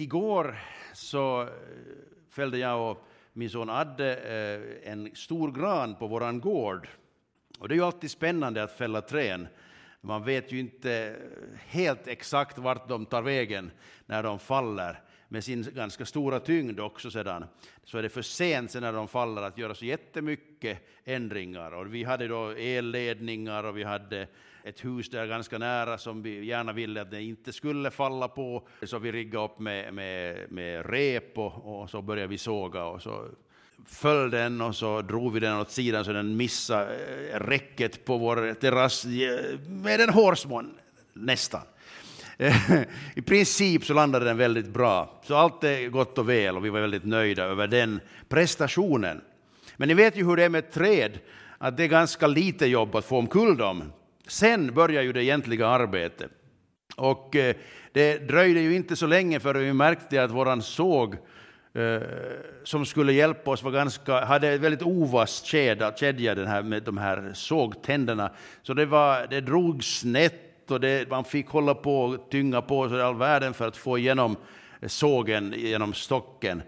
Igår så eh, fällde jag och min son Adde eh, en stor gran på våran gård. Och det är ju alltid spännande att fälla trän. Man vet ju inte eh, helt exakt vart de tar vägen när de faller med sin ganska stora tyngd också sedan. Så är det för sent sen när de faller att göra så jättemycket ändringar. Och vi hade då elledningar och vi hade ett hus där ganska nära som vi gärna ville att det inte skulle falla på. Så vi riggade upp med, med, med rep och, och så började vi såga och så föll den och så drog vi den åt sidan så den missade eh, räcket på vår terrass eh, med en hårsmån, nästan. Eh, I princip så landade den väldigt bra, så allt är gott och väl och vi var väldigt nöjda över den prestationen. Men ni vet ju hur det är med träd, att det är ganska lite jobb att få omkull dem. Sen börjar ju det egentliga arbetet. Och eh, det dröjde ju inte så länge förrän vi märkte att våran såg eh, som skulle hjälpa oss var ganska, hade en väldigt ovass kedja, kedja den här, med de här sågtänderna. Så det, var, det drog snett och det, man fick hålla på och tynga på sig all världen för att få igenom sågen genom stocken.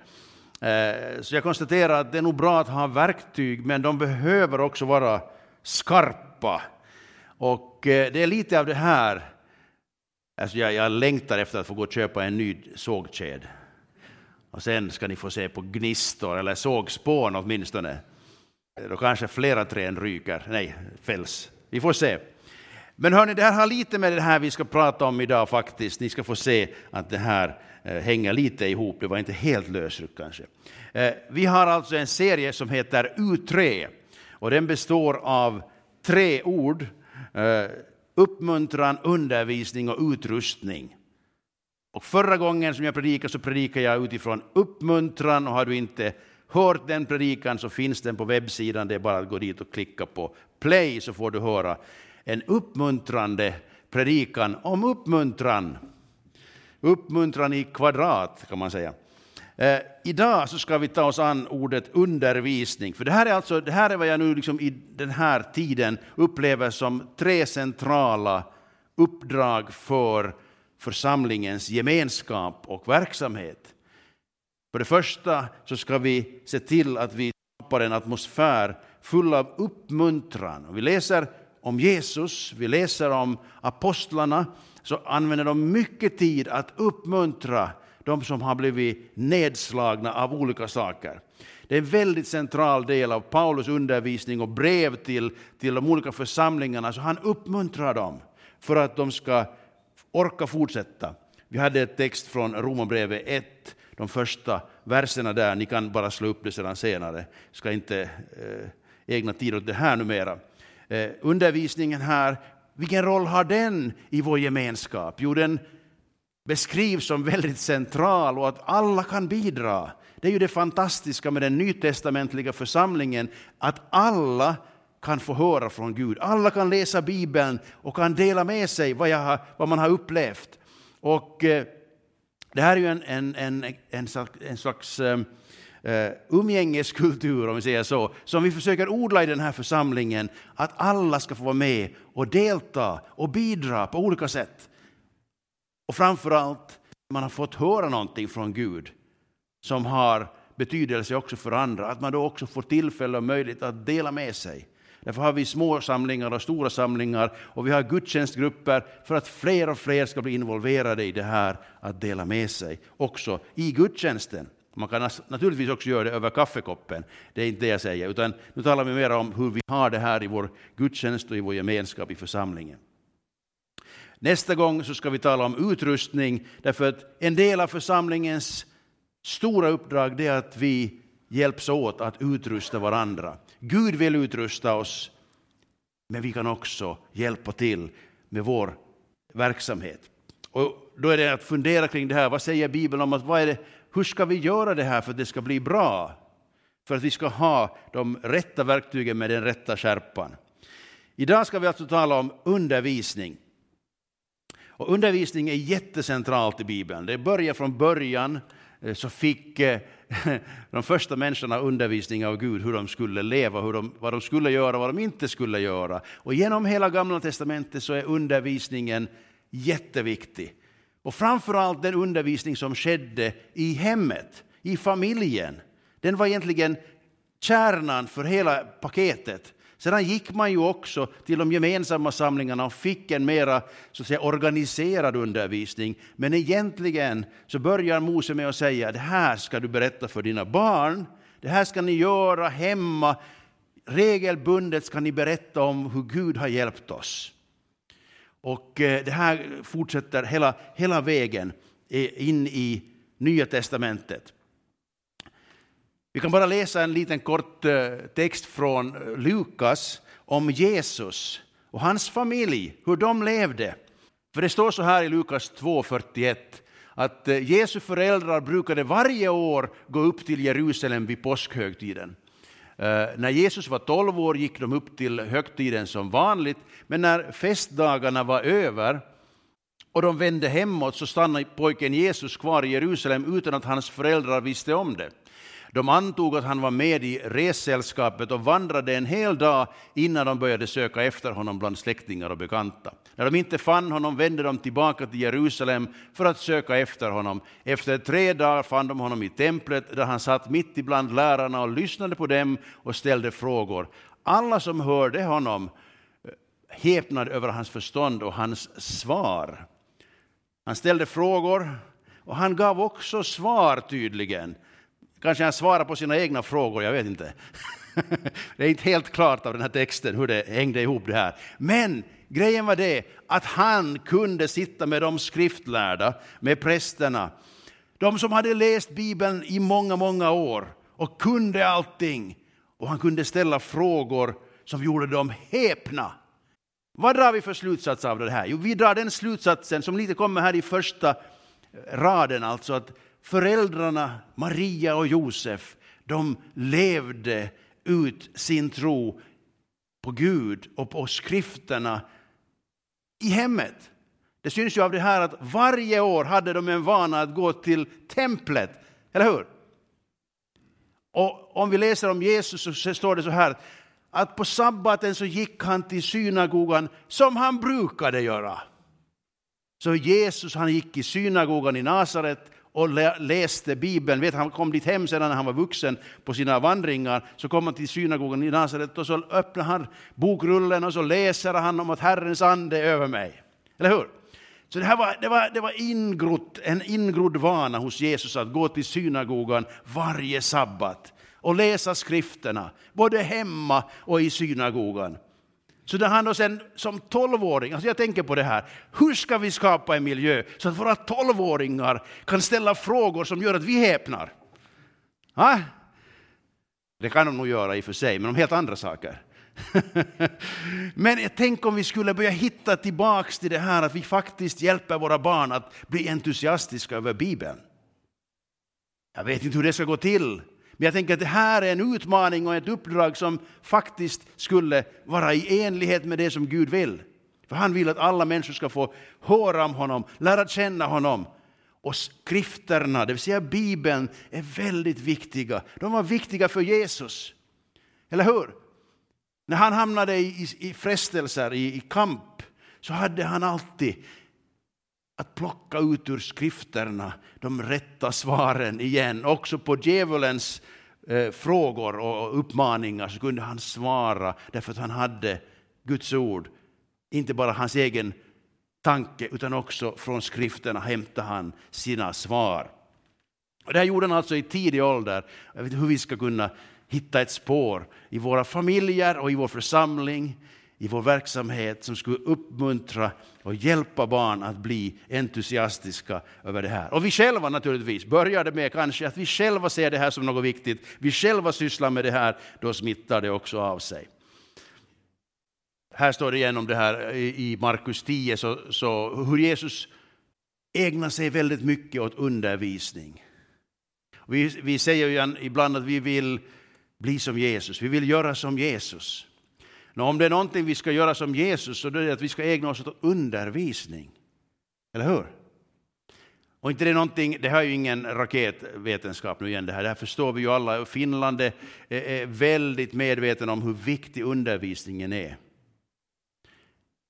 Eh, så jag konstaterar att det är nog bra att ha verktyg, men de behöver också vara skarpa. Och eh, det är lite av det här Alltså jag, jag längtar efter att få gå och köpa en ny sågked. Och sen ska ni få se på gnistor, eller sågspån åtminstone. Eh, då kanske flera träd ryker, nej, fälls. Vi får se. Men hörni, det här har lite med det här vi ska prata om idag faktiskt. Ni ska få se att det här eh, hänger lite ihop, det var inte helt lösryckt kanske. Vi har alltså en serie som heter U3 och den består av tre ord. Eh, uppmuntran, undervisning och utrustning. Och förra gången som jag predikade så predikade jag utifrån uppmuntran och har du inte hört den predikan så finns den på webbsidan. Det är bara att gå dit och klicka på play så får du höra en uppmuntrande predikan om uppmuntran. Uppmuntran i kvadrat kan man säga. Eh, idag så ska vi ta oss an ordet undervisning, för det här är, alltså, det här är vad jag nu liksom i den här tiden upplever som tre centrala uppdrag för församlingens gemenskap och verksamhet. För det första så ska vi se till att vi skapar en atmosfär full av uppmuntran. Och vi läser om Jesus, vi läser om apostlarna, så använder de mycket tid att uppmuntra de som har blivit nedslagna av olika saker. Det är en väldigt central del av Paulus undervisning och brev till, till de olika församlingarna, så han uppmuntrar dem för att de ska orka fortsätta. Vi hade ett text från Romarbrevet 1, de första verserna där, ni kan bara slå upp det sedan senare, Jag ska inte eh, ägna tid åt det här numera. Eh, undervisningen här, vilken roll har den i vår gemenskap? Jo, den beskrivs som väldigt central och att alla kan bidra. Det är ju det fantastiska med den nytestamentliga församlingen, att alla kan få höra från Gud. Alla kan läsa Bibeln och kan dela med sig vad, har, vad man har upplevt. Och eh, det här är ju en, en, en, en, slags, en slags ehm, eh, umgängeskultur, om vi säger så, som vi försöker odla i den här församlingen, att alla ska få vara med och delta och bidra på olika sätt. Och framförallt, man har fått höra någonting från Gud som har betydelse också för andra, att man då också får tillfälle och möjlighet att dela med sig. Därför har vi små samlingar och stora samlingar och vi har gudstjänstgrupper för att fler och fler ska bli involverade i det här att dela med sig också i gudstjänsten. Man kan naturligtvis också göra det över kaffekoppen, det är inte det jag säger, utan nu talar vi mer om hur vi har det här i vår gudstjänst och i vår gemenskap i församlingen. Nästa gång så ska vi tala om utrustning, därför att en del av församlingens stora uppdrag är att vi hjälps åt att utrusta varandra. Gud vill utrusta oss, men vi kan också hjälpa till med vår verksamhet. Och då är det att fundera kring det här, vad säger Bibeln om att vad är det, hur ska vi göra det här för att det ska bli bra? För att vi ska ha de rätta verktygen med den rätta skärpan. Idag ska vi alltså tala om undervisning. Och undervisning är jättecentralt i Bibeln. Det börjar från början, eh, så fick eh, de första människorna undervisning av Gud hur de skulle leva, hur de, vad de skulle göra och vad de inte skulle göra. Och genom hela Gamla Testamentet så är undervisningen jätteviktig. Och framförallt den undervisning som skedde i hemmet, i familjen. Den var egentligen kärnan för hela paketet. Sedan gick man ju också till de gemensamma samlingarna och fick en mera så att säga, organiserad undervisning. Men egentligen så börjar Mose med att säga det här ska du berätta för dina barn. Det här ska ni göra hemma. Regelbundet ska ni berätta om hur Gud har hjälpt oss. Och eh, det här fortsätter hela, hela vägen eh, in i Nya testamentet. Vi kan bara läsa en liten kort eh, text från eh, Lukas om Jesus och hans familj, hur de levde. För det står så här i Lukas 2.41 att eh, Jesu föräldrar brukade varje år gå upp till Jerusalem vid påskhögtiden. När Jesus var 12 år gick de upp till högtiden som vanligt, men när festdagarna var över och de vände hemåt så stannade pojken Jesus kvar i Jerusalem utan att hans föräldrar visste om det. De antog att han var med i ressällskapet och vandrade en hel dag innan de började söka efter honom bland släktingar och bekanta. När de inte fann honom vände de tillbaka till Jerusalem för att söka efter honom. Efter tre dagar fann de honom i templet där han satt mitt ibland lärarna och lyssnade på dem och ställde frågor. Alla som hörde honom eh, häpnade över hans förstånd och hans svar. Han ställde frågor och han gav också svar tydligen. Kanske han svarar på sina egna frågor, jag vet inte. Det är inte helt klart av den här texten hur det hängde ihop det här. Men grejen var det att han kunde sitta med de skriftlärda, med prästerna, de som hade läst Bibeln i många, många år och kunde allting. Och han kunde ställa frågor som gjorde dem häpna. Vad drar vi för slutsats av det här? Jo, vi drar den slutsatsen som lite kommer här i första raden, alltså att föräldrarna Maria och Josef, de levde ut sin tro på Gud och på skrifterna i hemmet. Det syns ju av det här att varje år hade de en vana att gå till templet, eller hur? Och om vi läser om Jesus så står det så här att på sabbaten så gick han till synagogan som han brukade göra. Så Jesus han gick i synagogan i Nasaret och läste Bibeln. Vet, han kom dit hem sedan när han var vuxen på sina vandringar. Så kom han till synagogan i Nasaret och så öppnar han bokrullen och så läser han om att Herrens ande är över mig. Eller hur? Så det, här var, det var, det var ingrott, en ingrodd vana hos Jesus att gå till synagogan varje sabbat och läsa skrifterna, både hemma och i synagogan. Så när han då sen som tolvåring, alltså jag tänker på det här, hur ska vi skapa en miljö så att våra tolvåringar kan ställa frågor som gör att vi häpnar? Ah? Det kan de nog göra i och för sig, men om helt andra saker. men tänk om vi skulle börja hitta tillbaks till det här att vi faktiskt hjälper våra barn att bli entusiastiska över Bibeln. Jag vet inte hur det ska gå till. Men jag tänker att det här är en utmaning och ett uppdrag som faktiskt skulle vara i enlighet med det som Gud vill. För han vill att alla människor ska få höra om honom, lära känna honom. Och skrifterna, det vill säga Bibeln, är väldigt viktiga. De var viktiga för Jesus. Eller hur? När han hamnade i, i frestelser, i, i kamp, så hade han alltid att plocka ut ur skrifterna de rätta svaren igen. Också på djävulens eh, frågor och uppmaningar så kunde han svara därför att han hade Guds ord. Inte bara hans egen tanke utan också från skrifterna hämtade han sina svar. Och det här gjorde han alltså i tidig ålder. Jag vet inte hur vi ska kunna hitta ett spår i våra familjer och i vår församling i vår verksamhet som skulle uppmuntra och hjälpa barn att bli entusiastiska över det här. Och vi själva naturligtvis började med kanske att vi själva ser det här som något viktigt. Vi själva sysslar med det här, då smittar det också av sig. Här står det igen om det här i Markus 10, så, så hur Jesus ägnar sig väldigt mycket åt undervisning. Vi, vi säger ju ibland att vi vill bli som Jesus, vi vill göra som Jesus. Nå, om det är någonting vi ska göra som Jesus så är det att vi ska ägna oss åt undervisning. Eller hur? Och inte det, någonting, det här är ju ingen raketvetenskap nu igen, det här, det här förstår vi ju alla. Finland är, är väldigt medveten om hur viktig undervisningen är.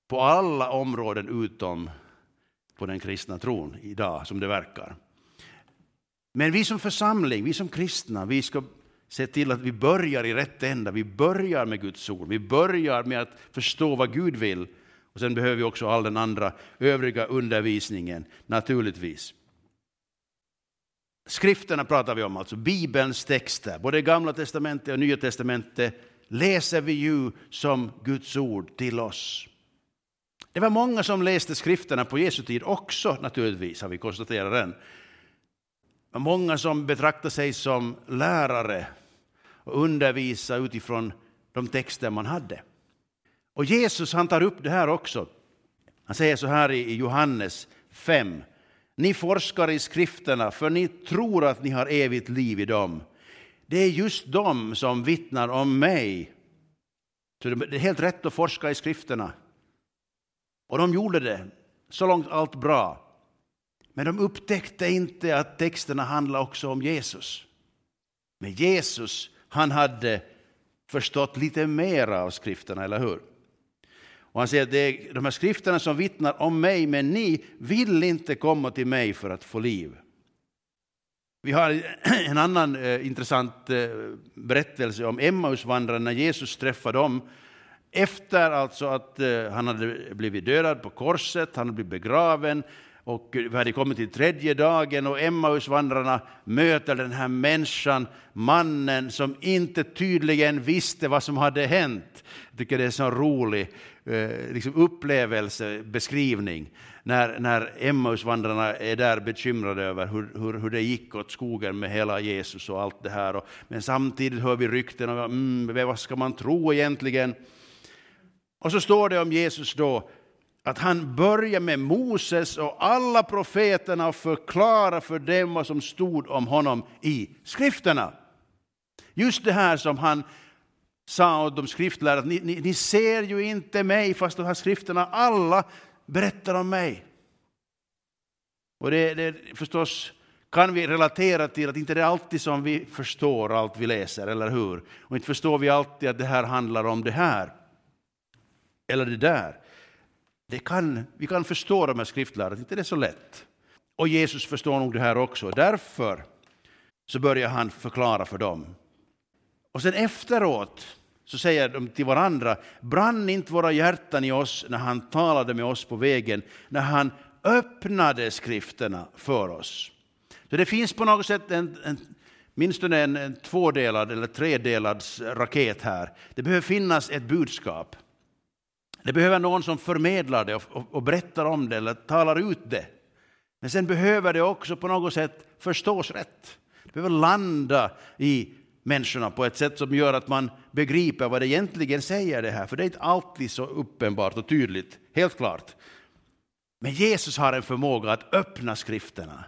På alla områden utom på den kristna tron idag, som det verkar. Men vi som församling, vi som kristna, vi ska se till att vi börjar i rätt ända. Vi börjar med Guds ord, vi börjar med att förstå vad Gud vill. Och sen behöver vi också all den andra övriga undervisningen, naturligtvis. Skrifterna pratar vi om, alltså Bibelns texter, både Gamla testamentet och Nya testamentet läser vi ju som Guds ord till oss. Det var många som läste skrifterna på Jesu tid också naturligtvis, har vi konstaterat än. Många som betraktar sig som lärare och undervisa utifrån de texter man hade. Och Jesus han tar upp det här också. Han säger så här i Johannes 5. Ni forskar i skrifterna för ni tror att ni har evigt liv i dem. Det är just de som vittnar om mig. Så det är helt rätt att forska i skrifterna. Och de gjorde det. Så långt allt bra. Men de upptäckte inte att texterna handlar också om Jesus. Men Jesus, han hade förstått lite mer av skrifterna, eller hur? Och han säger att det är de här skrifterna som vittnar om mig, men ni vill inte komma till mig för att få liv. Vi har en annan eh, intressant eh, berättelse om Emmausvandrarna när Jesus träffade dem efter alltså att eh, han hade blivit dödad på korset, han hade blivit begraven och vi hade kommit till tredje dagen och Emmausvandrarna möter den här människan, mannen som inte tydligen visste vad som hade hänt. Jag tycker det är en så rolig eh, liksom upplevelsebeskrivning när, när Emmausvandrarna är där bekymrade över hur, hur, hur det gick åt skogen med hela Jesus och allt det här. Och, men samtidigt hör vi rykten om mm, vad ska man tro egentligen? Och så står det om Jesus då att han börjar med Moses och alla profeterna och förklarar för dem vad som stod om honom i skrifterna. Just det här som han sa åt de skriftlärare, ni, ni, ni ser ju inte mig fast de här skrifterna alla berättar om mig. Och det, det förstås kan vi relatera till att inte det är alltid som vi förstår allt vi läser, eller hur? Och inte förstår vi alltid att det här handlar om det här, eller det där. Det kan, vi kan förstå de här skriftlärarna, inte det är så lätt. Och Jesus förstår nog det här också. Därför så börjar han förklara för dem. Och sen efteråt så säger de till varandra, brann inte våra hjärtan i oss när han talade med oss på vägen, när han öppnade skrifterna för oss. Så det finns på något sätt en, en minst en, en tvådelad eller tredelad raket här. Det behöver finnas ett budskap. Det behöver någon som förmedlar det och, och, och berättar om det eller talar ut det. Men sen behöver det också på något sätt förstås rätt. Det behöver landa i människorna på ett sätt som gör att man begriper vad det egentligen säger det här. För det är inte alltid så uppenbart och tydligt, helt klart. Men Jesus har en förmåga att öppna skrifterna.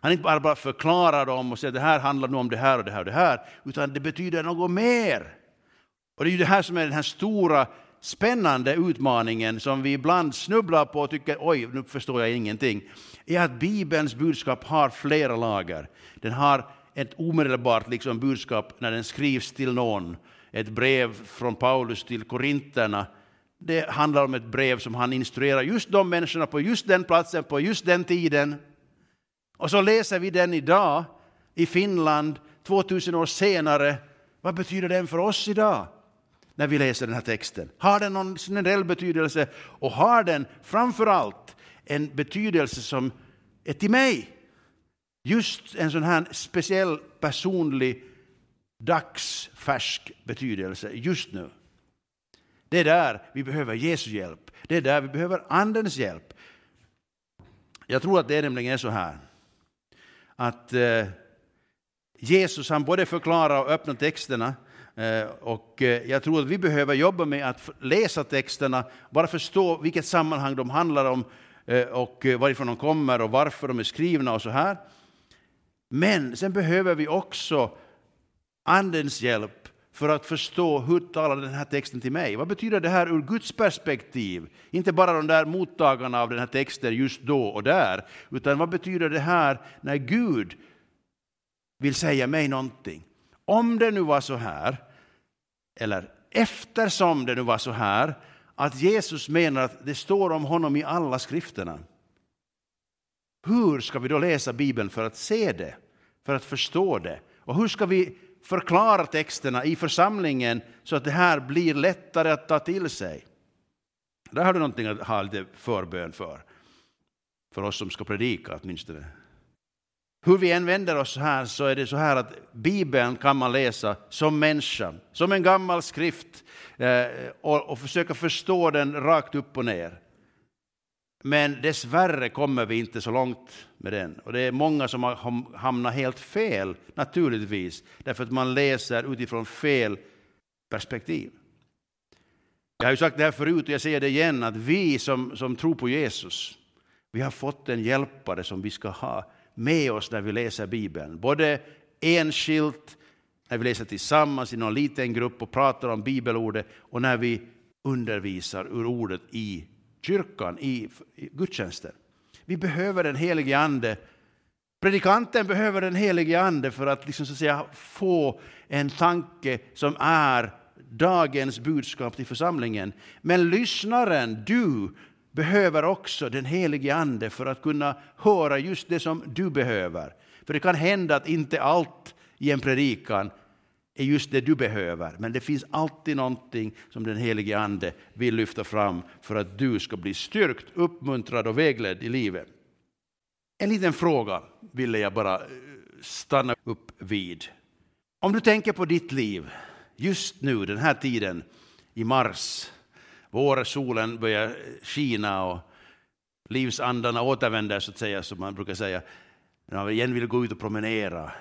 Han inte bara, bara förklarar dem och säger att det här handlar nu om det här och det här och det här, utan det betyder något mer. Och det är ju det här som är den här stora spännande utmaningen som vi ibland snubblar på och tycker oj, nu förstår jag ingenting, är att Bibelns budskap har flera lager. Den har ett omedelbart liksom budskap när den skrivs till någon. Ett brev från Paulus till Korinterna. Det handlar om ett brev som han instruerar just de människorna på just den platsen, på just den tiden. Och så läser vi den idag i Finland 2000 år senare. Vad betyder den för oss idag? När vi läser den här texten? Har den någon generell betydelse? Och har den framför allt en betydelse som är till mig? Just en sån här speciell personlig dagsfärsk betydelse just nu. Det är där vi behöver Jesu hjälp. Det är där vi behöver Andens hjälp. Jag tror att det är nämligen så här att eh, Jesus han både förklarar och öppnar texterna Eh, och eh, jag tror att vi behöver jobba med att läsa texterna, bara förstå vilket sammanhang de handlar om eh, och varifrån de kommer och varför de är skrivna och så här. Men sen behöver vi också Andens hjälp för att förstå hur talar den här texten till mig. Vad betyder det här ur Guds perspektiv? Inte bara de där mottagarna av den här texten just då och där, utan vad betyder det här när Gud vill säga mig någonting? Om det nu var så här, eller eftersom det nu var så här, att Jesus menar att det står om honom i alla skrifterna. Hur ska vi då läsa Bibeln för att se det, för att förstå det? Och hur ska vi förklara texterna i församlingen så att det här blir lättare att ta till sig? Där har du någonting att ha lite förbön för, för oss som ska predika åtminstone. Hur vi än vänder oss här så är det så här att Bibeln kan man läsa som människa, som en gammal skrift eh, och, och försöka förstå den rakt upp och ner. Men dessvärre kommer vi inte så långt med den. Och det är många som har hamnat helt fel, naturligtvis, därför att man läser utifrån fel perspektiv. Jag har ju sagt det här förut och jag säger det igen, att vi som, som tror på Jesus, vi har fått en hjälpare som vi ska ha med oss när vi läser Bibeln. Både enskilt, när vi läser tillsammans i någon liten grupp och pratar om bibelordet och när vi undervisar ur ordet i kyrkan, i gudstjänsten. Vi behöver den helige Ande. Predikanten behöver den helige Ande för att liksom, så att säga, få en tanke som är dagens budskap till församlingen. Men lyssnaren, du, behöver också den helige Ande för att kunna höra just det som du behöver. För det kan hända att inte allt i en predikan är just det du behöver, men det finns alltid någonting som den helige Ande vill lyfta fram för att du ska bli styrkt, uppmuntrad och vägledd i livet. En liten fråga ville jag bara eh, stanna upp vid. Om du tänker på ditt liv just nu, den här tiden i mars, vårsolen börjar skina och livsandarna återvänder, så att säga, som man brukar säga. När man igen vill gå ut och promenera,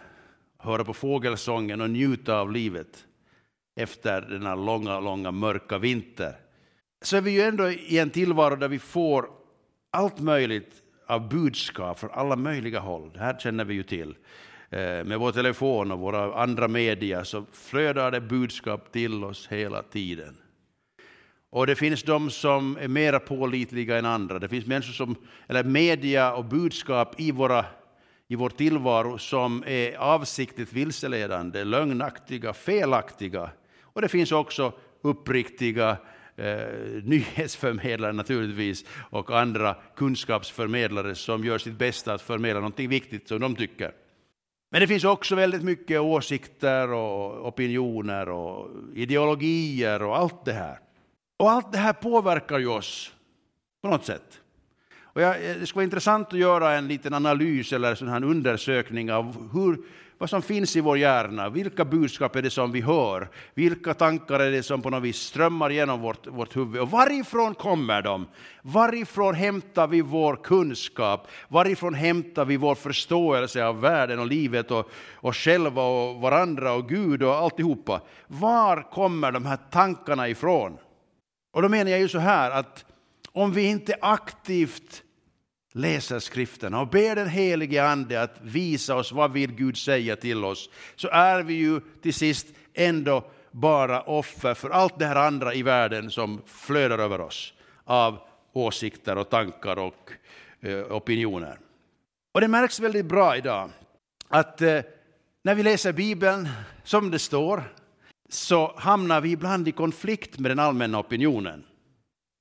höra på fågelsången och njuta av livet efter denna långa, långa mörka vinter. Så är vi ju ändå i en tillvaro där vi får allt möjligt av budskap från alla möjliga håll. Det här känner vi ju till. Eh, med vår telefon och våra andra media så flödar det budskap till oss hela tiden. Och det finns de som är mer pålitliga än andra. Det finns människor som, eller media och budskap i, våra, i vår tillvaro som är avsiktligt vilseledande, lögnaktiga, felaktiga. Och det finns också uppriktiga eh, nyhetsförmedlare naturligtvis och andra kunskapsförmedlare som gör sitt bästa att förmedla någonting viktigt som de tycker. Men det finns också väldigt mycket åsikter och opinioner och ideologier och allt det här. Och allt det här påverkar ju oss på något sätt. Och jag, eh, det skulle vara intressant att göra en liten analys eller sån här undersökning av hur, vad som finns i vår hjärna. Vilka budskap är det som vi hör? Vilka tankar är det som på något vis strömmar genom vårt, vårt huvud? Och varifrån kommer de? Varifrån hämtar vi vår kunskap? Varifrån hämtar vi vår förståelse av världen och livet och oss själva och varandra och Gud och alltihopa? Var kommer de här tankarna ifrån? Och då menar jag ju så här att om vi inte aktivt läser skrifterna och ber den helige Ande att visa oss vad vill Gud säga till oss, så är vi ju till sist ändå bara offer för allt det här andra i världen som flödar över oss av åsikter och tankar och eh, opinioner. Och det märks väldigt bra idag att eh, när vi läser Bibeln som det står så hamnar vi ibland i konflikt med den allmänna opinionen.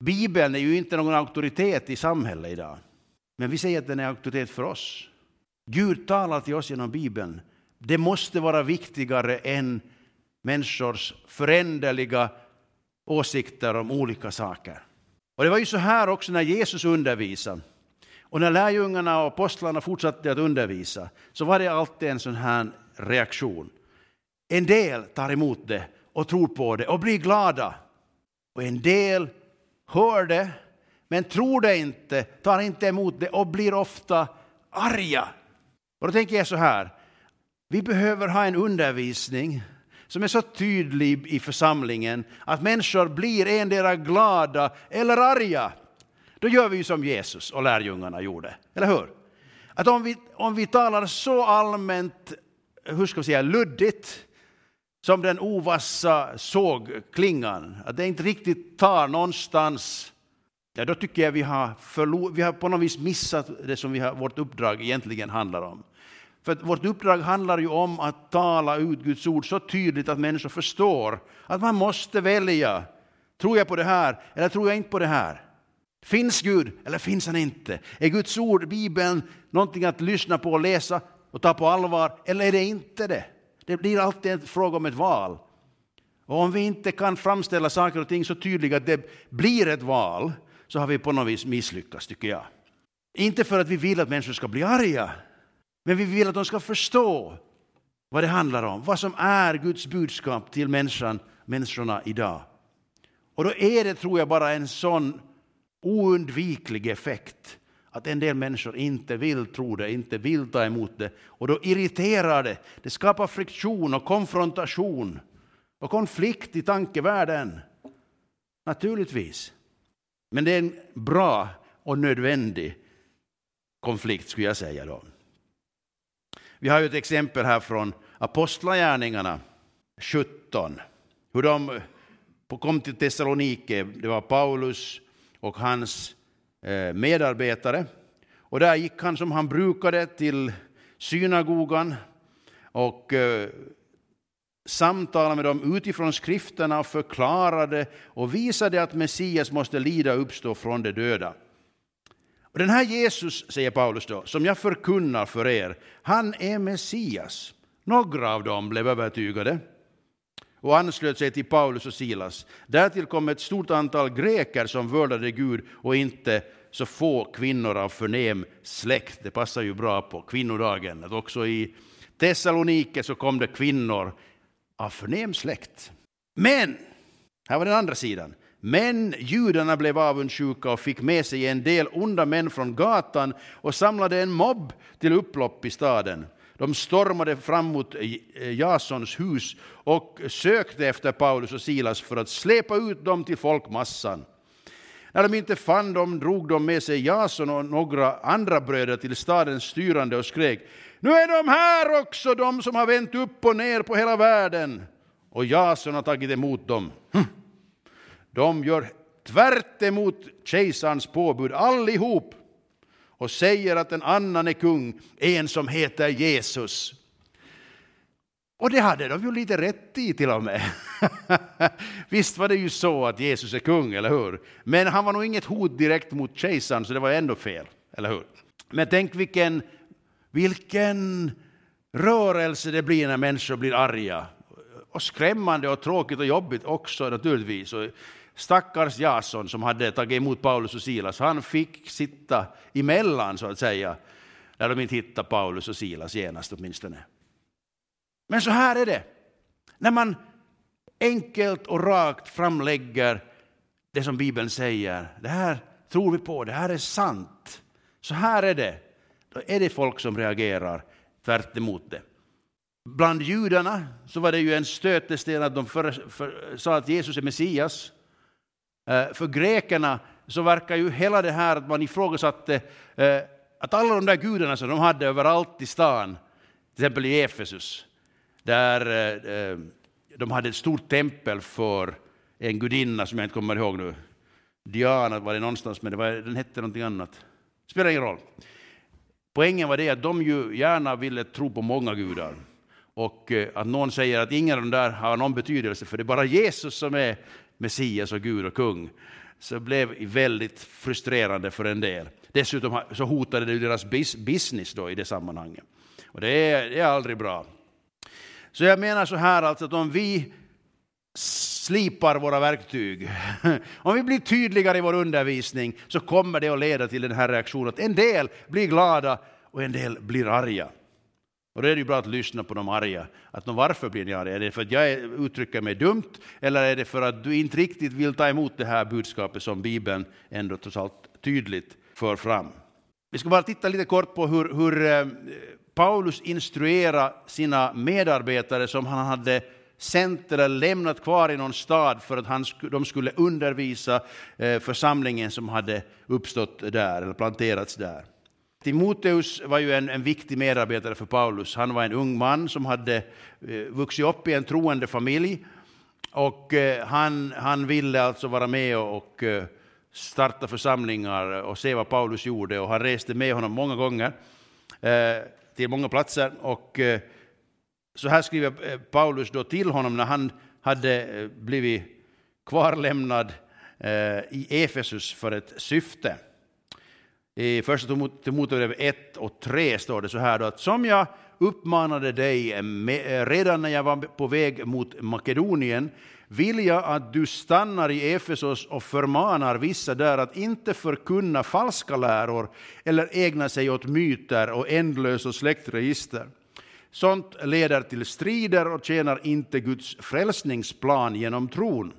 Bibeln är ju inte någon auktoritet i samhället idag, men vi säger att den är auktoritet för oss. Gud talar till oss genom Bibeln. Det måste vara viktigare än människors föränderliga åsikter om olika saker. Och det var ju så här också när Jesus undervisade. Och när lärjungarna och apostlarna fortsatte att undervisa så var det alltid en sån här reaktion. En del tar emot det och tror på det och blir glada. Och en del hör det, men tror det inte, tar inte emot det och blir ofta arga. Och då tänker jag så här, vi behöver ha en undervisning som är så tydlig i församlingen att människor blir endera glada eller arga. Då gör vi ju som Jesus och lärjungarna gjorde, eller hur? Att om vi, om vi talar så allmänt, hur ska vi säga, luddigt, som den ovassa sågklingan, att det inte riktigt tar någonstans, ja, då tycker jag vi har, förlor, vi har på något vis missat det som vi har, vårt uppdrag egentligen handlar om. För vårt uppdrag handlar ju om att tala ut Guds ord så tydligt att människor förstår att man måste välja. Tror jag på det här eller tror jag inte på det här? Finns Gud eller finns han inte? Är Guds ord, Bibeln, någonting att lyssna på och läsa och ta på allvar eller är det inte det? Det blir alltid en fråga om ett val. Och om vi inte kan framställa saker och ting så tydligt att det blir ett val så har vi på något vis misslyckats, tycker jag. Inte för att vi vill att människor ska bli arga, men vi vill att de ska förstå vad det handlar om, vad som är Guds budskap till människan, människorna idag. Och då är det, tror jag, bara en sån oundviklig effekt att en del människor inte vill tro det, inte vill ta emot det. Och då irriterar det. Det skapar friktion och konfrontation och konflikt i tankevärlden. Naturligtvis. Men det är en bra och nödvändig konflikt, skulle jag säga. Då. Vi har ju ett exempel här från Apostlagärningarna 17. Hur de kom till Thessalonike. Det var Paulus och hans Eh, medarbetare. Och där gick han som han brukade till synagogan och eh, samtalade med dem utifrån skrifterna och förklarade och visade att Messias måste lida och uppstå från de döda. Och den här Jesus, säger Paulus då, som jag förkunnar för er, han är Messias. Några av dem blev övertygade och anslöt sig till Paulus och Silas. Därtill kom ett stort antal greker som vördade Gud och inte så få kvinnor av förnäm släkt. Det passar ju bra på kvinnodagen, att också i Thessalonike så kom det kvinnor av förnäm släkt. Men, här var den andra sidan, men judarna blev avundsjuka och fick med sig en del onda män från gatan och samlade en mobb till upplopp i staden. De stormade fram mot eh, Jasons hus och sökte efter Paulus och Silas för att släpa ut dem till folkmassan. När de inte fann dem drog de med sig Jason och några andra bröder till stadens styrande och skrek Nu är de här också, de som har vänt upp och ner på hela världen. Och Jason har tagit emot dem. Hm. De gör tvärt emot kejsarens påbud allihop och säger att en annan är kung, en som heter Jesus. Och det hade de ju lite rätt i till och med. Visst var det ju så att Jesus är kung, eller hur? Men han var nog inget hot direkt mot kejsaren, så det var ändå fel, eller hur? Men tänk vilken, vilken rörelse det blir när människor blir arga. Och skrämmande och tråkigt och jobbigt också naturligtvis. Stackars Jason som hade tagit emot Paulus och Silas, han fick sitta emellan så att säga, när de inte hittade Paulus och Silas genast åtminstone. Men så här är det, när man enkelt och rakt framlägger det som Bibeln säger, det här tror vi på, det här är sant, så här är det, då är det folk som reagerar tvärt emot det. Bland judarna så var det ju en stötesten att de för, för, sa att Jesus är Messias. Eh, för grekerna så verkar ju hela det här att man ifrågasatte eh, att alla de där gudarna som de hade överallt i stan, till exempel i Efesus, där eh, de hade ett stort tempel för en gudinna som jag inte kommer ihåg nu. Diana var det någonstans, men det var, den hette någonting annat. Spelar ingen roll. Poängen var det att de ju gärna ville tro på många gudar. Och att någon säger att ingen av de där har någon betydelse, för det är bara Jesus som är Messias och Gud och kung, så blev väldigt frustrerande för en del. Dessutom så hotade det deras business då i det sammanhanget. Och det är, det är aldrig bra. Så jag menar så här alltså att om vi slipar våra verktyg, om vi blir tydligare i vår undervisning så kommer det att leda till den här reaktionen att en del blir glada och en del blir arga. Och då är det ju bra att lyssna på de arga. Att de, varför blir ni arga? Är det för att jag uttrycker mig dumt eller är det för att du inte riktigt vill ta emot det här budskapet som Bibeln ändå trots allt tydligt för fram? Vi ska bara titta lite kort på hur, hur eh, Paulus instruerade sina medarbetare som han hade sänt eller lämnat kvar i någon stad för att han, de skulle undervisa eh, församlingen som hade uppstått där eller planterats där. Timoteus var ju en, en, viktig medarbetare för Paulus. Han var en ung man som hade eh, vuxit upp i en troende familj. Och eh, han, han ville alltså vara med och, eh, starta församlingar och se vad Paulus gjorde. Och han reste med honom många gånger till många platser. Och så här skriver Paulus då till honom när han hade blivit kvarlämnad i Efesus för ett syfte. I första Timoteusbrevet 1 och 3 står det så här då, att som jag uppmanade dig eh, eh, redan när jag var på väg mot Makedonien vill jag att du stannar i Efesos och förmanar vissa där att inte förkunna falska läror eller ägna sig åt myter och ändlösa släktregister. Sånt leder till strider och tjänar inte Guds frälsningsplan genom tron.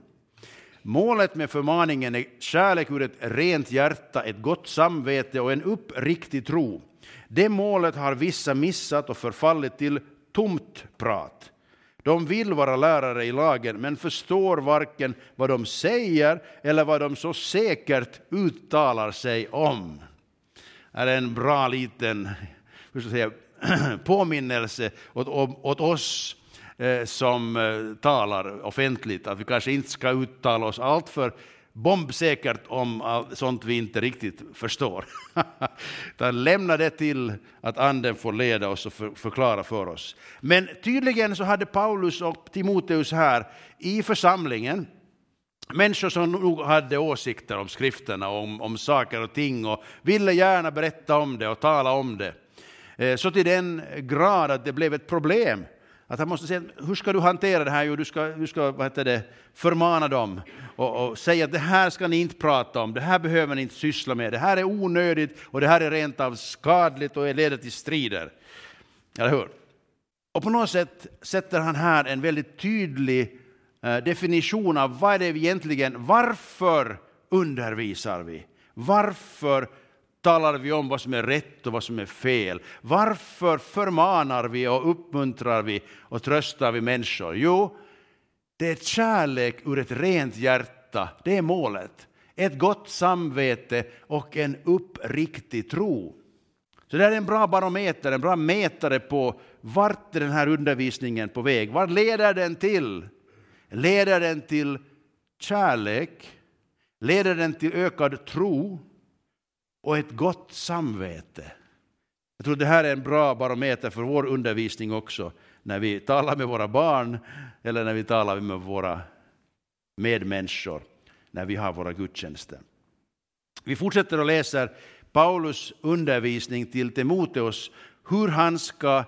Målet med förmaningen är kärlek ur ett rent hjärta, ett gott samvete och en uppriktig tro. Det målet har vissa missat och förfallit till tomt prat. De vill vara lärare i lagen, men förstår varken vad de säger eller vad de så säkert uttalar sig om. Det är en bra liten hur ska jag säga, påminnelse åt, åt oss Eh, som eh, talar offentligt, att vi kanske inte ska uttala oss alltför bombsäkert om ah, sånt vi inte riktigt förstår. Utan lämna det till att Anden får leda oss och förklara för oss. Men tydligen så hade Paulus och Timoteus här i församlingen människor som nog hade åsikter om skrifterna, om, om saker och ting och ville gärna berätta om det och tala om det. Eh, så till den grad att det blev ett problem att han måste säga, hur ska du hantera det här? Jo, du ska, du ska vad heter det, förmana dem och, och, säga att det här ska ni inte prata om, det här behöver ni inte syssla med, det här är onödigt och det här är rent av skadligt och leder till strider. Eller hur? Och på något sätt sätter han här en väldigt tydlig eh, definition av vad det är egentligen, varför undervisar vi? Varför talar vi om vad som är rätt och vad som är fel? Varför förmanar vi och uppmuntrar vi och tröstar vi människor? Jo, det är kärlek ur ett rent hjärta, det är målet. Ett gott samvete och en uppriktig tro. Så det är en bra barometer, en bra mätare på vart är den här undervisningen på väg? Vad leder den till? Leder den till kärlek? Leder den till ökad tro? Och ett gott samvete. Jag tror det här är en bra barometer för vår undervisning också, när vi talar med våra barn eller när vi talar med våra medmänniskor, när vi har våra gudstjänster. Vi fortsätter och läser Paulus undervisning till Timoteus, hur han ska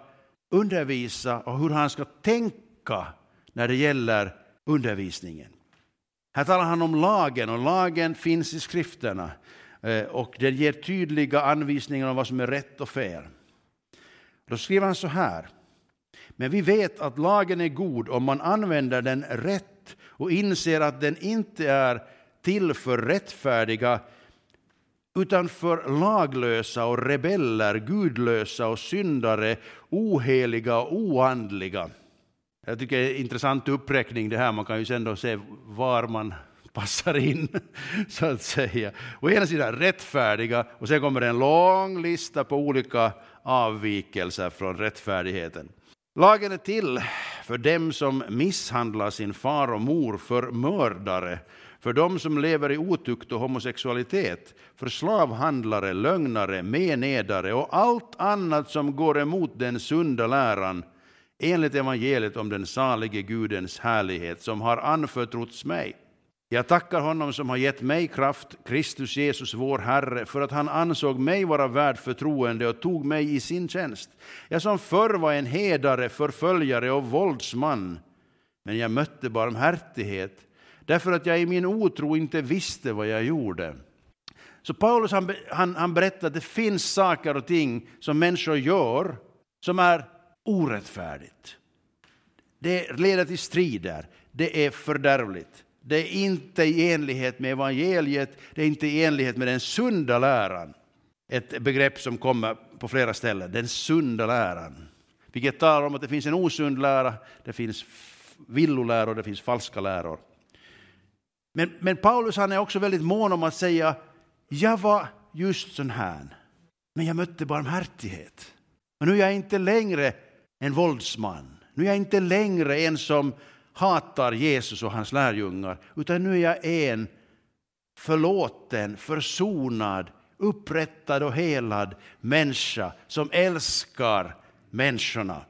undervisa och hur han ska tänka när det gäller undervisningen. Här talar han om lagen, och lagen finns i skrifterna. Eh, och det ger tydliga anvisningar om vad som är rätt och fel. Då skriver han så här. Men vi vet att lagen är god om man använder den rätt och inser att den inte är till för rättfärdiga utan för laglösa och rebeller, gudlösa och syndare, oheliga och oandliga. Jag tycker det är en intressant uppräkning det här. Man kan ju sen då se var man passar in, så att säga. Å ena sidan rättfärdiga, och sen kommer en lång lista på olika avvikelser från rättfärdigheten. Lagen är till för dem som misshandlar sin far och mor, för mördare, för dem som lever i otukt och homosexualitet, för slavhandlare, lögnare, menedare och allt annat som går emot den sunda läran enligt evangeliet om den salige Gudens härlighet som har anförtrotts mig. Jag tackar honom som har gett mig kraft, Kristus Jesus vår Herre, för att han ansåg mig vara värd förtroende och tog mig i sin tjänst. Jag som förr var en hedare, förföljare och våldsman, men jag mötte barmhärtighet därför att jag i min otro inte visste vad jag gjorde. Så Paulus han, han, han berättar att det finns saker och ting som människor gör som är orättfärdigt. Det leder till strider, det är fördärvligt. Det är inte i enlighet med evangeliet, det är inte i enlighet med den sunda läran. Ett begrepp som kommer på flera ställen, den sunda läran. Vilket talar om att det finns en osund lära, det finns villoläror, det finns falska läror. Men, men Paulus han är också väldigt mån om att säga, jag var just sån här, men jag mötte barmhärtighet. Och nu är jag inte längre en våldsman, nu är jag inte längre en som hatar Jesus och hans lärjungar, utan nu är jag en förlåten, försonad, upprättad och helad människa som älskar människorna.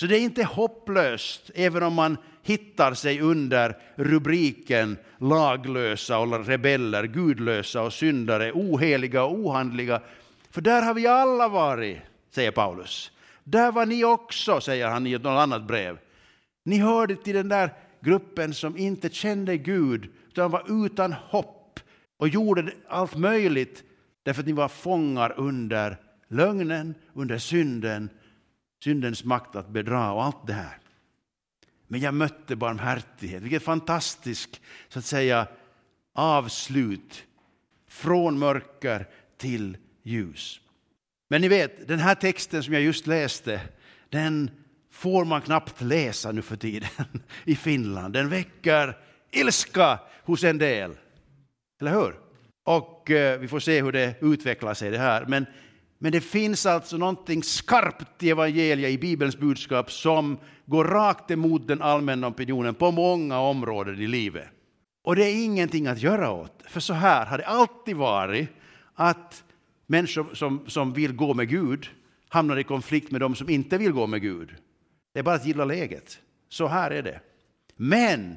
Så det är inte hopplöst, även om man hittar sig under rubriken laglösa och rebeller, gudlösa och syndare, oheliga och ohandliga. För där har vi alla varit, säger Paulus. Där var ni också, säger han i ett annat brev. Ni hörde till den där gruppen som inte kände Gud, utan var utan hopp och gjorde allt möjligt därför att ni var fångar under lögnen, under synden, syndens makt att bedra och allt det här. Men jag mötte barmhärtighet. Vilket fantastiskt så att säga, avslut från mörker till ljus. Men ni vet, den här texten som jag just läste, den får man knappt läsa nu för tiden i Finland. Den väcker ilska hos en del. Eller hur? Och eh, vi får se hur det utvecklar sig det här. Men, men det finns alltså någonting skarpt i evangeliet, i Bibelns budskap, som går rakt emot den allmänna opinionen på många områden i livet. Och det är ingenting att göra åt. För så här har det alltid varit att människor som, som vill gå med Gud hamnar i konflikt med de som inte vill gå med Gud. Det är bara att gilla läget. Så här är det. Men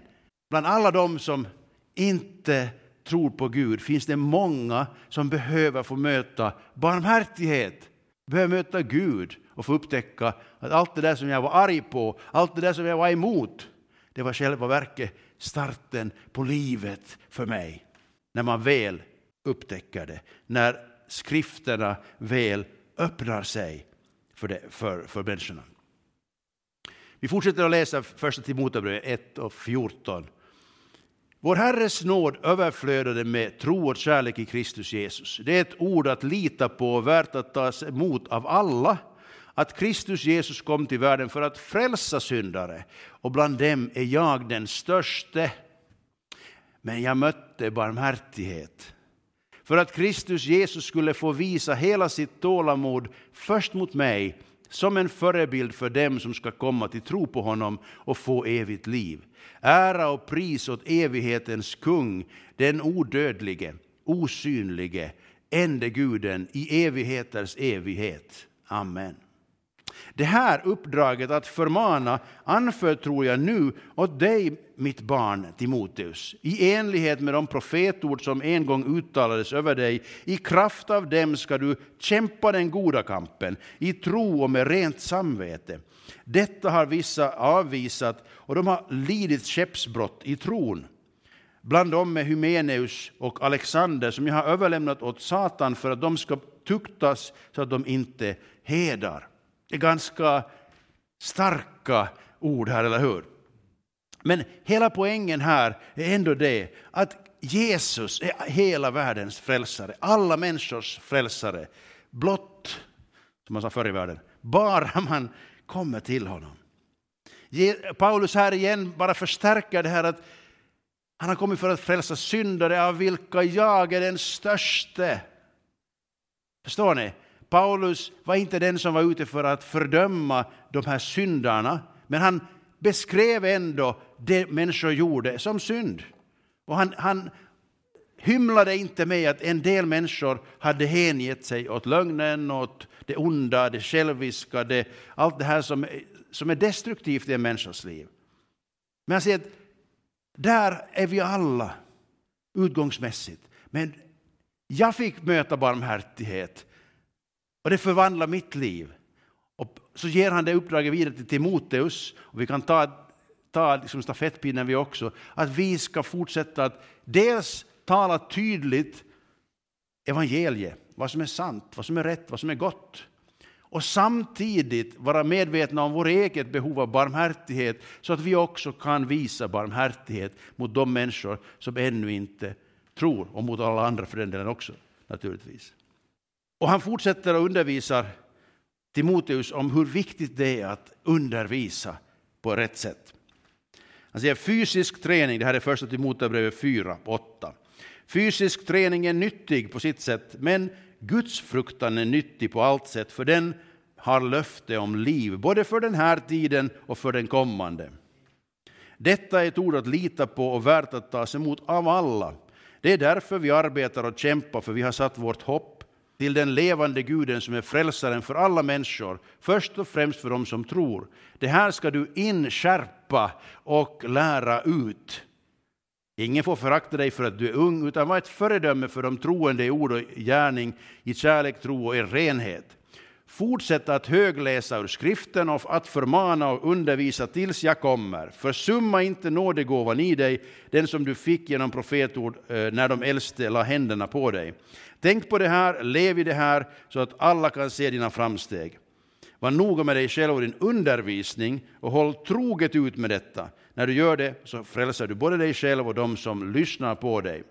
bland alla de som inte tror på Gud finns det många som behöver få möta barmhärtighet, behöver möta Gud och få upptäcka att allt det där som jag var arg på, allt det där som jag var emot, det var själva verket starten på livet för mig. När man väl upptäcker det, när skrifterna väl öppnar sig för, det, för, för människorna. Vi fortsätter att läsa första Timoteusbrevet 1 och 14. Vår Herres nåd överflödade med tro och kärlek i Kristus Jesus. Det är ett ord att lita på och värt att tas emot av alla. Att Kristus Jesus kom till världen för att frälsa syndare och bland dem är jag den störste. Men jag mötte barmhärtighet för att Kristus Jesus skulle få visa hela sitt tålamod först mot mig som en förebild för dem som ska komma till tro på honom och få evigt liv. Ära och pris åt evighetens kung, den odödlige, osynlige, ende guden i evigheters evighet. Amen. Det här uppdraget att förmana anförtror jag nu åt dig, mitt barn Timoteus, i enlighet med de profetord som en gång uttalades över dig. I kraft av dem ska du kämpa den goda kampen, i tro och med rent samvete. Detta har vissa avvisat, och de har lidit skeppsbrott i tron. Bland dem är Hymeneus och Alexander, som jag har överlämnat åt Satan för att de ska tuktas så att de inte hedar. Det är ganska starka ord här, eller hur? Men hela poängen här är ändå det att Jesus är hela världens frälsare, alla människors frälsare. Blott, som man sa förr i världen, bara man kommer till honom. Paulus här igen bara förstärker det här att han har kommit för att frälsa syndare av vilka jag är den störste. Förstår ni? Paulus var inte den som var ute för att fördöma de här syndarna, men han beskrev ändå det människor gjorde som synd. Och han, han hymlade inte med att en del människor hade hängett sig åt lögnen, åt det onda, det själviska, det, allt det här som, som är destruktivt i en människas liv. Men han säger att där är vi alla utgångsmässigt. Men jag fick möta barmhärtighet och det förvandlar mitt liv. Och så ger han det uppdraget vidare till Timoteus. Och vi kan ta, ta liksom stafettpinnen vi också. Att vi ska fortsätta att dels tala tydligt evangeliet, vad som är sant, vad som är rätt, vad som är gott. Och samtidigt vara medvetna om vårt eget behov av barmhärtighet så att vi också kan visa barmhärtighet mot de människor som ännu inte tror och mot alla andra för den delen också naturligtvis. Och han fortsätter att undervisa Timoteus om hur viktigt det är att undervisa på rätt sätt. Han säger fysisk träning, det här är första Timoteusbrevet 4, 8. Fysisk träning är nyttig på sitt sätt, men Guds fruktan är nyttig på allt sätt, för den har löfte om liv, både för den här tiden och för den kommande. Detta är ett ord att lita på och värt att tas emot av alla. Det är därför vi arbetar och kämpar, för vi har satt vårt hopp till den levande guden som är frälsaren för alla människor, först och främst för dem som tror. Det här ska du inskärpa och lära ut. Ingen får förakta dig för att du är ung, utan var ett föredöme för de troende i ord och gärning, i kärlek, tro och i renhet. Fortsätt att högläsa ur skriften och att förmana och undervisa tills jag kommer. Försumma inte nådegåvan i dig, den som du fick genom profetord eh, när de äldste la händerna på dig. Tänk på det här, lev i det här, så att alla kan se dina framsteg. Var noga med dig själv och din undervisning och håll troget ut med detta. När du gör det så frälsar du både dig själv och de som lyssnar på dig.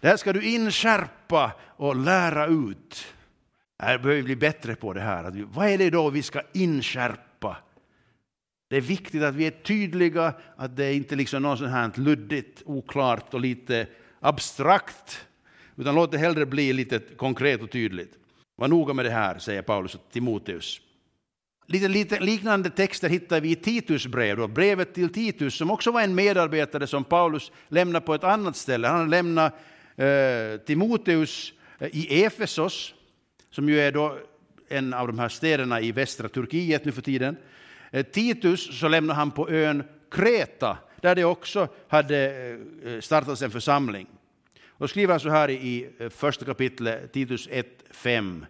Det här ska du inskärpa och lära ut. Här behöver vi bli bättre på det här. Vad är det då vi ska inskärpa? Det är viktigt att vi är tydliga, att det inte liksom är något sånt här luddigt, oklart och lite abstrakt. Utan låt det hellre bli lite konkret och tydligt. Var noga med det här, säger Paulus till Timoteus. Lite, lite liknande texter hittar vi i Titus brev, då, brevet till Titus som också var en medarbetare som Paulus lämnade på ett annat ställe. Han lämnade eh, Timoteus eh, i Efesos, som ju är då en av de här städerna i västra Turkiet nu för tiden. Eh, Titus så lämnade han på ön Kreta, där det också hade eh, eh, startats en församling. Och skriver han så här i första kapitlet, Titus 1, 5.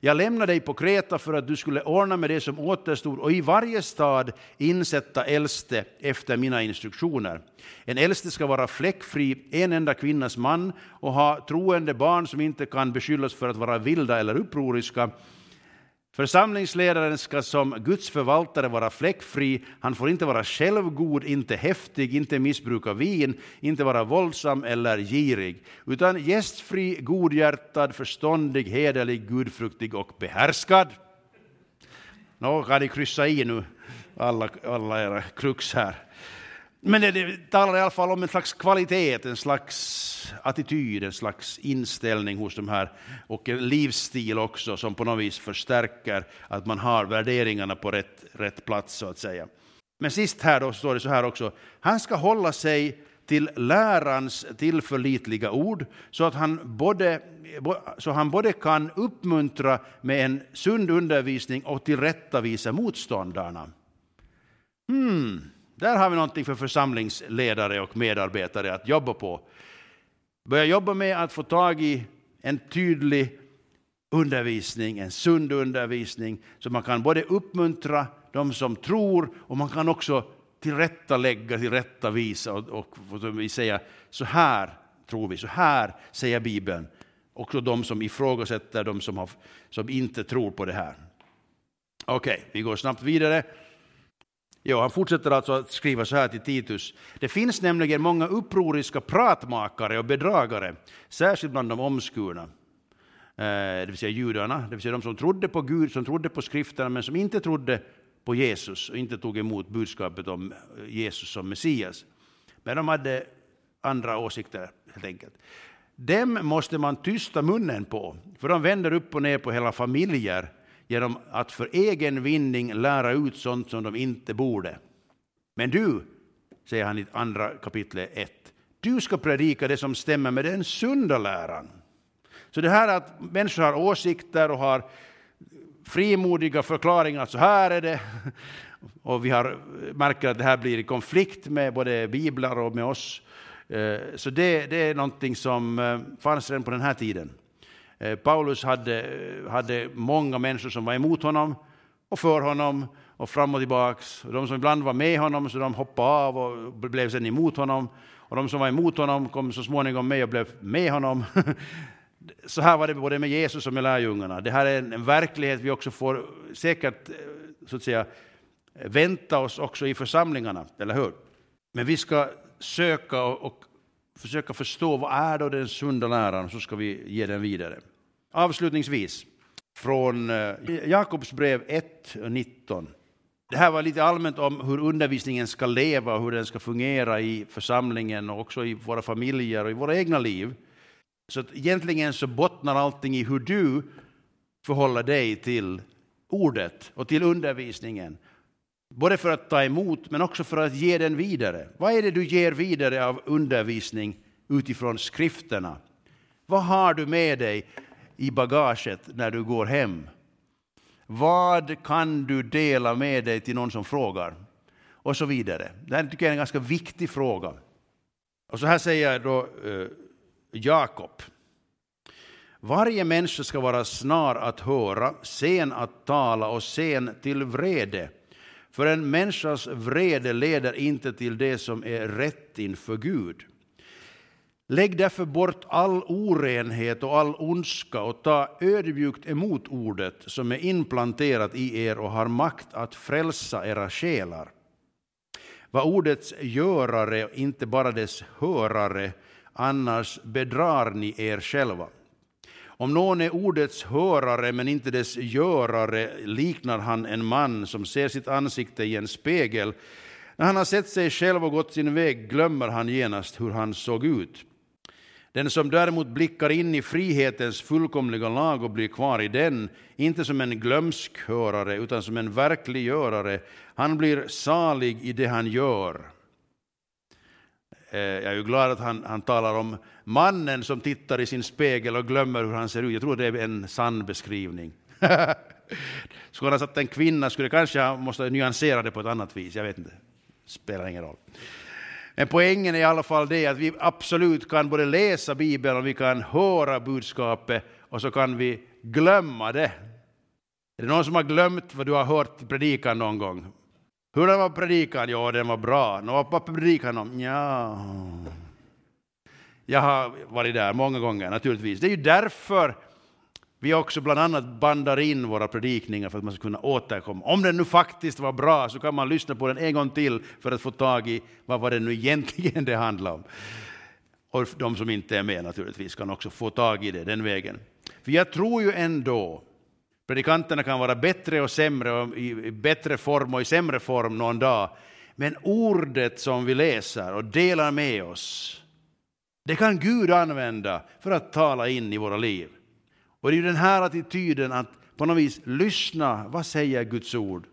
Jag lämnade dig på Kreta för att du skulle ordna med det som återstod och i varje stad insätta äldste efter mina instruktioner. En äldste ska vara fläckfri, en enda kvinnas man och ha troende barn som inte kan beskyllas för att vara vilda eller upproriska Församlingsledaren ska som Guds förvaltare vara fläckfri. Han får inte vara självgod, inte häftig, inte missbruka vin, inte vara våldsam eller girig, utan gästfri, godhjärtad, förståndig, hederlig, gudfruktig och behärskad. Nå, kan ni kryssa i nu, alla, alla era krux här. Men det, det talar i alla fall om en slags kvalitet, en slags attityd, en slags inställning hos de här och en livsstil också som på något vis förstärker att man har värderingarna på rätt, rätt plats så att säga. Men sist här då står det så här också, han ska hålla sig till lärans tillförlitliga ord så att han både, så han både kan uppmuntra med en sund undervisning och tillrättavisa motståndarna. Hmm. Där har vi någonting för församlingsledare och medarbetare att jobba på. Börja jobba med att få tag i en tydlig undervisning, en sund undervisning, så man kan både uppmuntra de som tror och man kan också tillrättalägga, tillrättavisa och, och, och vi säga så här tror vi, så här säger Bibeln. Också de som ifrågasätter, de som, har, som inte tror på det här. Okej, okay, vi går snabbt vidare. Jo, han fortsätter alltså att skriva så här till Titus. Det finns nämligen många upproriska pratmakare och bedragare, särskilt bland de omskurna. Eh, det vill säga judarna, det vill säga de som trodde på Gud, som trodde på skrifterna, men som inte trodde på Jesus och inte tog emot budskapet om Jesus som Messias. Men de hade andra åsikter helt enkelt. Dem måste man tysta munnen på, för de vänder upp och ner på hela familjer genom att för egen vinning lära ut sånt som de inte borde. Men du, säger han i andra kapitlet 1, du ska predika det som stämmer med den sunda läran. Så det här att människor har åsikter och har frimodiga förklaringar, att så här är det, och vi har, märker att det här blir i konflikt med både biblar och med oss, eh, så det, det är någonting som eh, fanns redan på den här tiden. Eh, Paulus hade, eh, hade många människor som var emot honom och för honom och fram och tillbaks. De som ibland var med honom så de hoppade av och blev sedan emot honom. Och de som var emot honom kom så småningom med och blev med honom. Så här var det både med Jesus och med lärjungarna. Det här är en, verklighet vi också får säkert eh, så att säga, vänta oss också i församlingarna, eller hur? Men vi ska söka och försöka förstå vad är då den sunda läran, så ska vi ge den vidare. Avslutningsvis, från eh, Jakobs brev 1.19. Det här var lite allmänt om hur undervisningen ska leva och hur den ska fungera i församlingen och också i våra familjer och i våra egna liv. Så att egentligen så bottnar allting i hur du förhåller dig till ordet och till undervisningen. Både för att ta emot men också för att ge den vidare. Vad är det du ger vidare av undervisning utifrån skrifterna? Vad har du med dig i bagaget när du går hem? Vad kan du dela med dig till någon som frågar? Och så vidare. Det här tycker jag är en ganska viktig fråga. Och så här säger då eh, Jakob. Varje människa ska vara snar att höra, sen att tala och sen till vrede. För en människas vrede leder inte till det som är rätt inför Gud. Lägg därför bort all orenhet och all ondska och ta ödmjukt emot ordet som är implanterat i er och har makt att frälsa era själar. Var ordets görare, inte bara dess hörare, annars bedrar ni er själva. Om någon är ordets hörare men inte dess görare liknar han en man som ser sitt ansikte i en spegel. När han har sett sig själv och gått sin väg glömmer han genast hur han såg ut. Den som däremot blickar in i frihetens fullkomliga lag och blir kvar i den, inte som en glömsk hörare utan som en verklig görare, han blir salig i det han gör. Eh, jag är ju glad att han, han talar om mannen som tittar i sin spegel och glömmer hur han ser ut. Jag tror det är en sann beskrivning. skulle han ha satt en kvinna skulle kanske ha måste nyansera det på ett annat vis. Jag vet inte. Spelar ingen roll. Men poängen är i alla fall det att vi absolut kan både läsa Bibeln och vi kan höra budskapet och så kan vi glömma det. Är det någon som har glömt vad du har hört predikan någon gång? Hur den var predikan? Ja, den var bra. Nå, vad predikan om? Ja. Jag har varit där många gånger naturligtvis. Det är ju därför vi också bland annat bandar in våra predikningar för att man ska kunna återkomma. Om den nu faktiskt var bra så kan man lyssna på den en gång till för att få tag i vad var det nu egentligen det handlade om. Och de som inte är med naturligtvis kan också få tag i det den vägen. För jag tror ju ändå, predikanterna kan vara bättre och sämre, och i bättre form och i sämre form någon dag, men ordet som vi läser och delar med oss, det kan Gud använda för att tala in i våra liv. Och det är ju den här attityden att på något vis lyssna, vad säger Guds ord?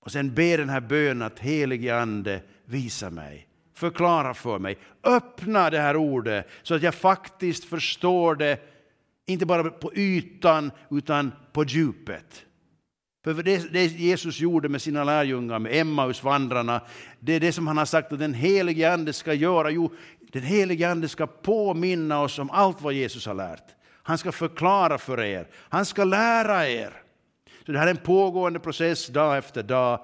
Och sen be den här bönen att helige Ande visa mig, förklara för mig, öppna det här ordet så att jag faktiskt förstår det, inte bara på ytan utan på djupet. För det, det Jesus gjorde med sina lärjungar, med Emmausvandrarna, det är det som han har sagt att den helige Ande ska göra. Jo, den helige Ande ska påminna oss om allt vad Jesus har lärt. Han ska förklara för er. Han ska lära er. Så det här är en pågående process dag efter dag.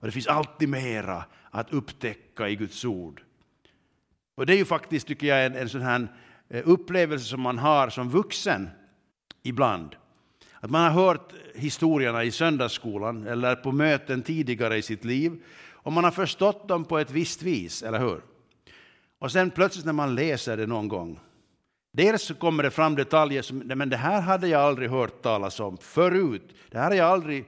Och det finns alltid mera att upptäcka i Guds ord. Och det är ju faktiskt, tycker jag, en, en sån här Eh, upplevelser som man har som vuxen ibland. Att man har hört historierna i söndagsskolan eller på möten tidigare i sitt liv och man har förstått dem på ett visst vis, eller hur? Och sen plötsligt när man läser det någon gång Dels kommer det fram detaljer som men det här hade jag aldrig hört talas om förut. Det här har jag aldrig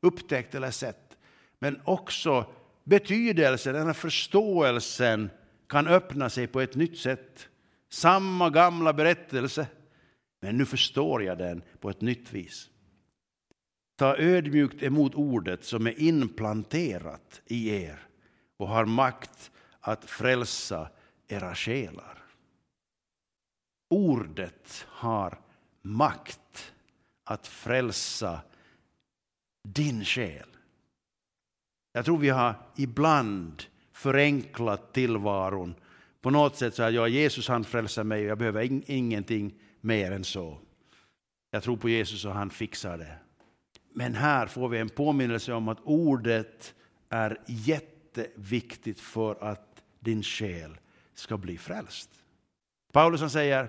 upptäckt eller sett. Men också betydelsen, den här förståelsen kan öppna sig på ett nytt sätt. Samma gamla berättelse, men nu förstår jag den på ett nytt vis. Ta ödmjukt emot ordet som är inplanterat i er och har makt att frälsa era själar. Ordet har makt att frälsa din själ. Jag tror vi har ibland förenklat tillvaron på något sätt så att jag Jesus han frälser mig och jag behöver in, ingenting mer än så. Jag tror på Jesus och han fixar det. Men här får vi en påminnelse om att ordet är jätteviktigt för att din själ ska bli frälst. Paulus han säger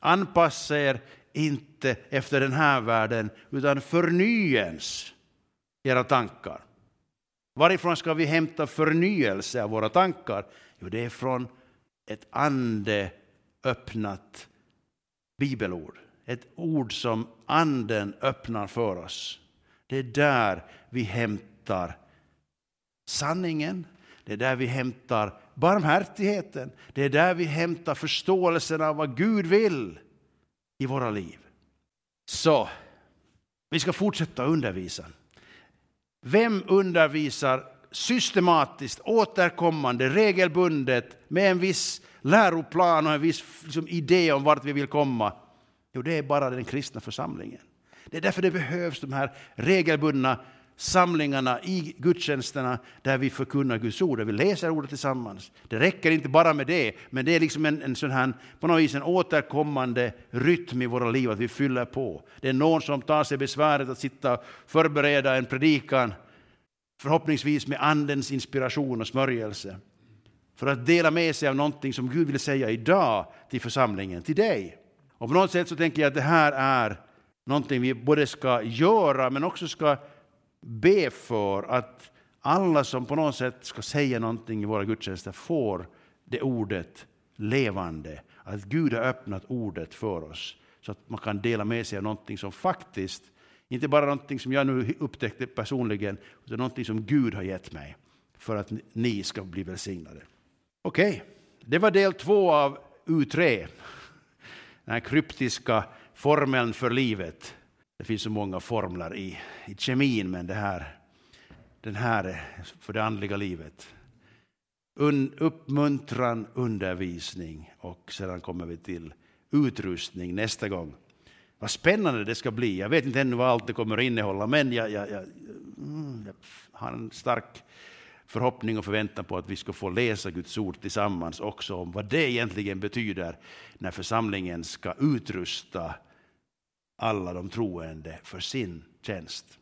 anpassa er inte efter den här världen utan förnyens era tankar. Varifrån ska vi hämta förnyelse av våra tankar? Jo, det är från ett andeöppnat bibelord. Ett ord som anden öppnar för oss. Det är där vi hämtar sanningen. Det är där vi hämtar barmhärtigheten. Det är där vi hämtar förståelsen av vad Gud vill i våra liv. Så, vi ska fortsätta undervisa. Vem undervisar systematiskt, återkommande, regelbundet med en viss läroplan och en viss liksom, idé om vart vi vill komma? Jo, det är bara den kristna församlingen. Det är därför det behövs de här regelbundna samlingarna i gudstjänsterna där vi förkunnar Guds ord, där vi läser ordet tillsammans. Det räcker inte bara med det, men det är liksom en, en sån här, på något vis en återkommande rytm i våra liv, att vi fyller på. Det är någon som tar sig besväret att sitta och förbereda en predikan, förhoppningsvis med Andens inspiration och smörjelse, för att dela med sig av någonting som Gud vill säga idag till församlingen, till dig. Och på något sätt så tänker jag att det här är någonting vi både ska göra men också ska be för att alla som på något sätt ska säga någonting i våra gudstjänster får det ordet levande. Att Gud har öppnat ordet för oss så att man kan dela med sig av någonting som faktiskt, inte bara någonting som jag nu upptäckte personligen, utan någonting som Gud har gett mig för att ni ska bli välsignade. Okej, okay. det var del två av U3, den här kryptiska formeln för livet. Det finns så många formler i, i kemin, men det här, den här är för det andliga livet. Un, uppmuntran, undervisning och sedan kommer vi till utrustning nästa gång. Vad spännande det ska bli. Jag vet inte ännu vad allt det kommer att innehålla, men jag, jag, jag, mm, jag har en stark förhoppning och förväntan på att vi ska få läsa Guds ord tillsammans också om vad det egentligen betyder när församlingen ska utrusta alla de troende för sin tjänst.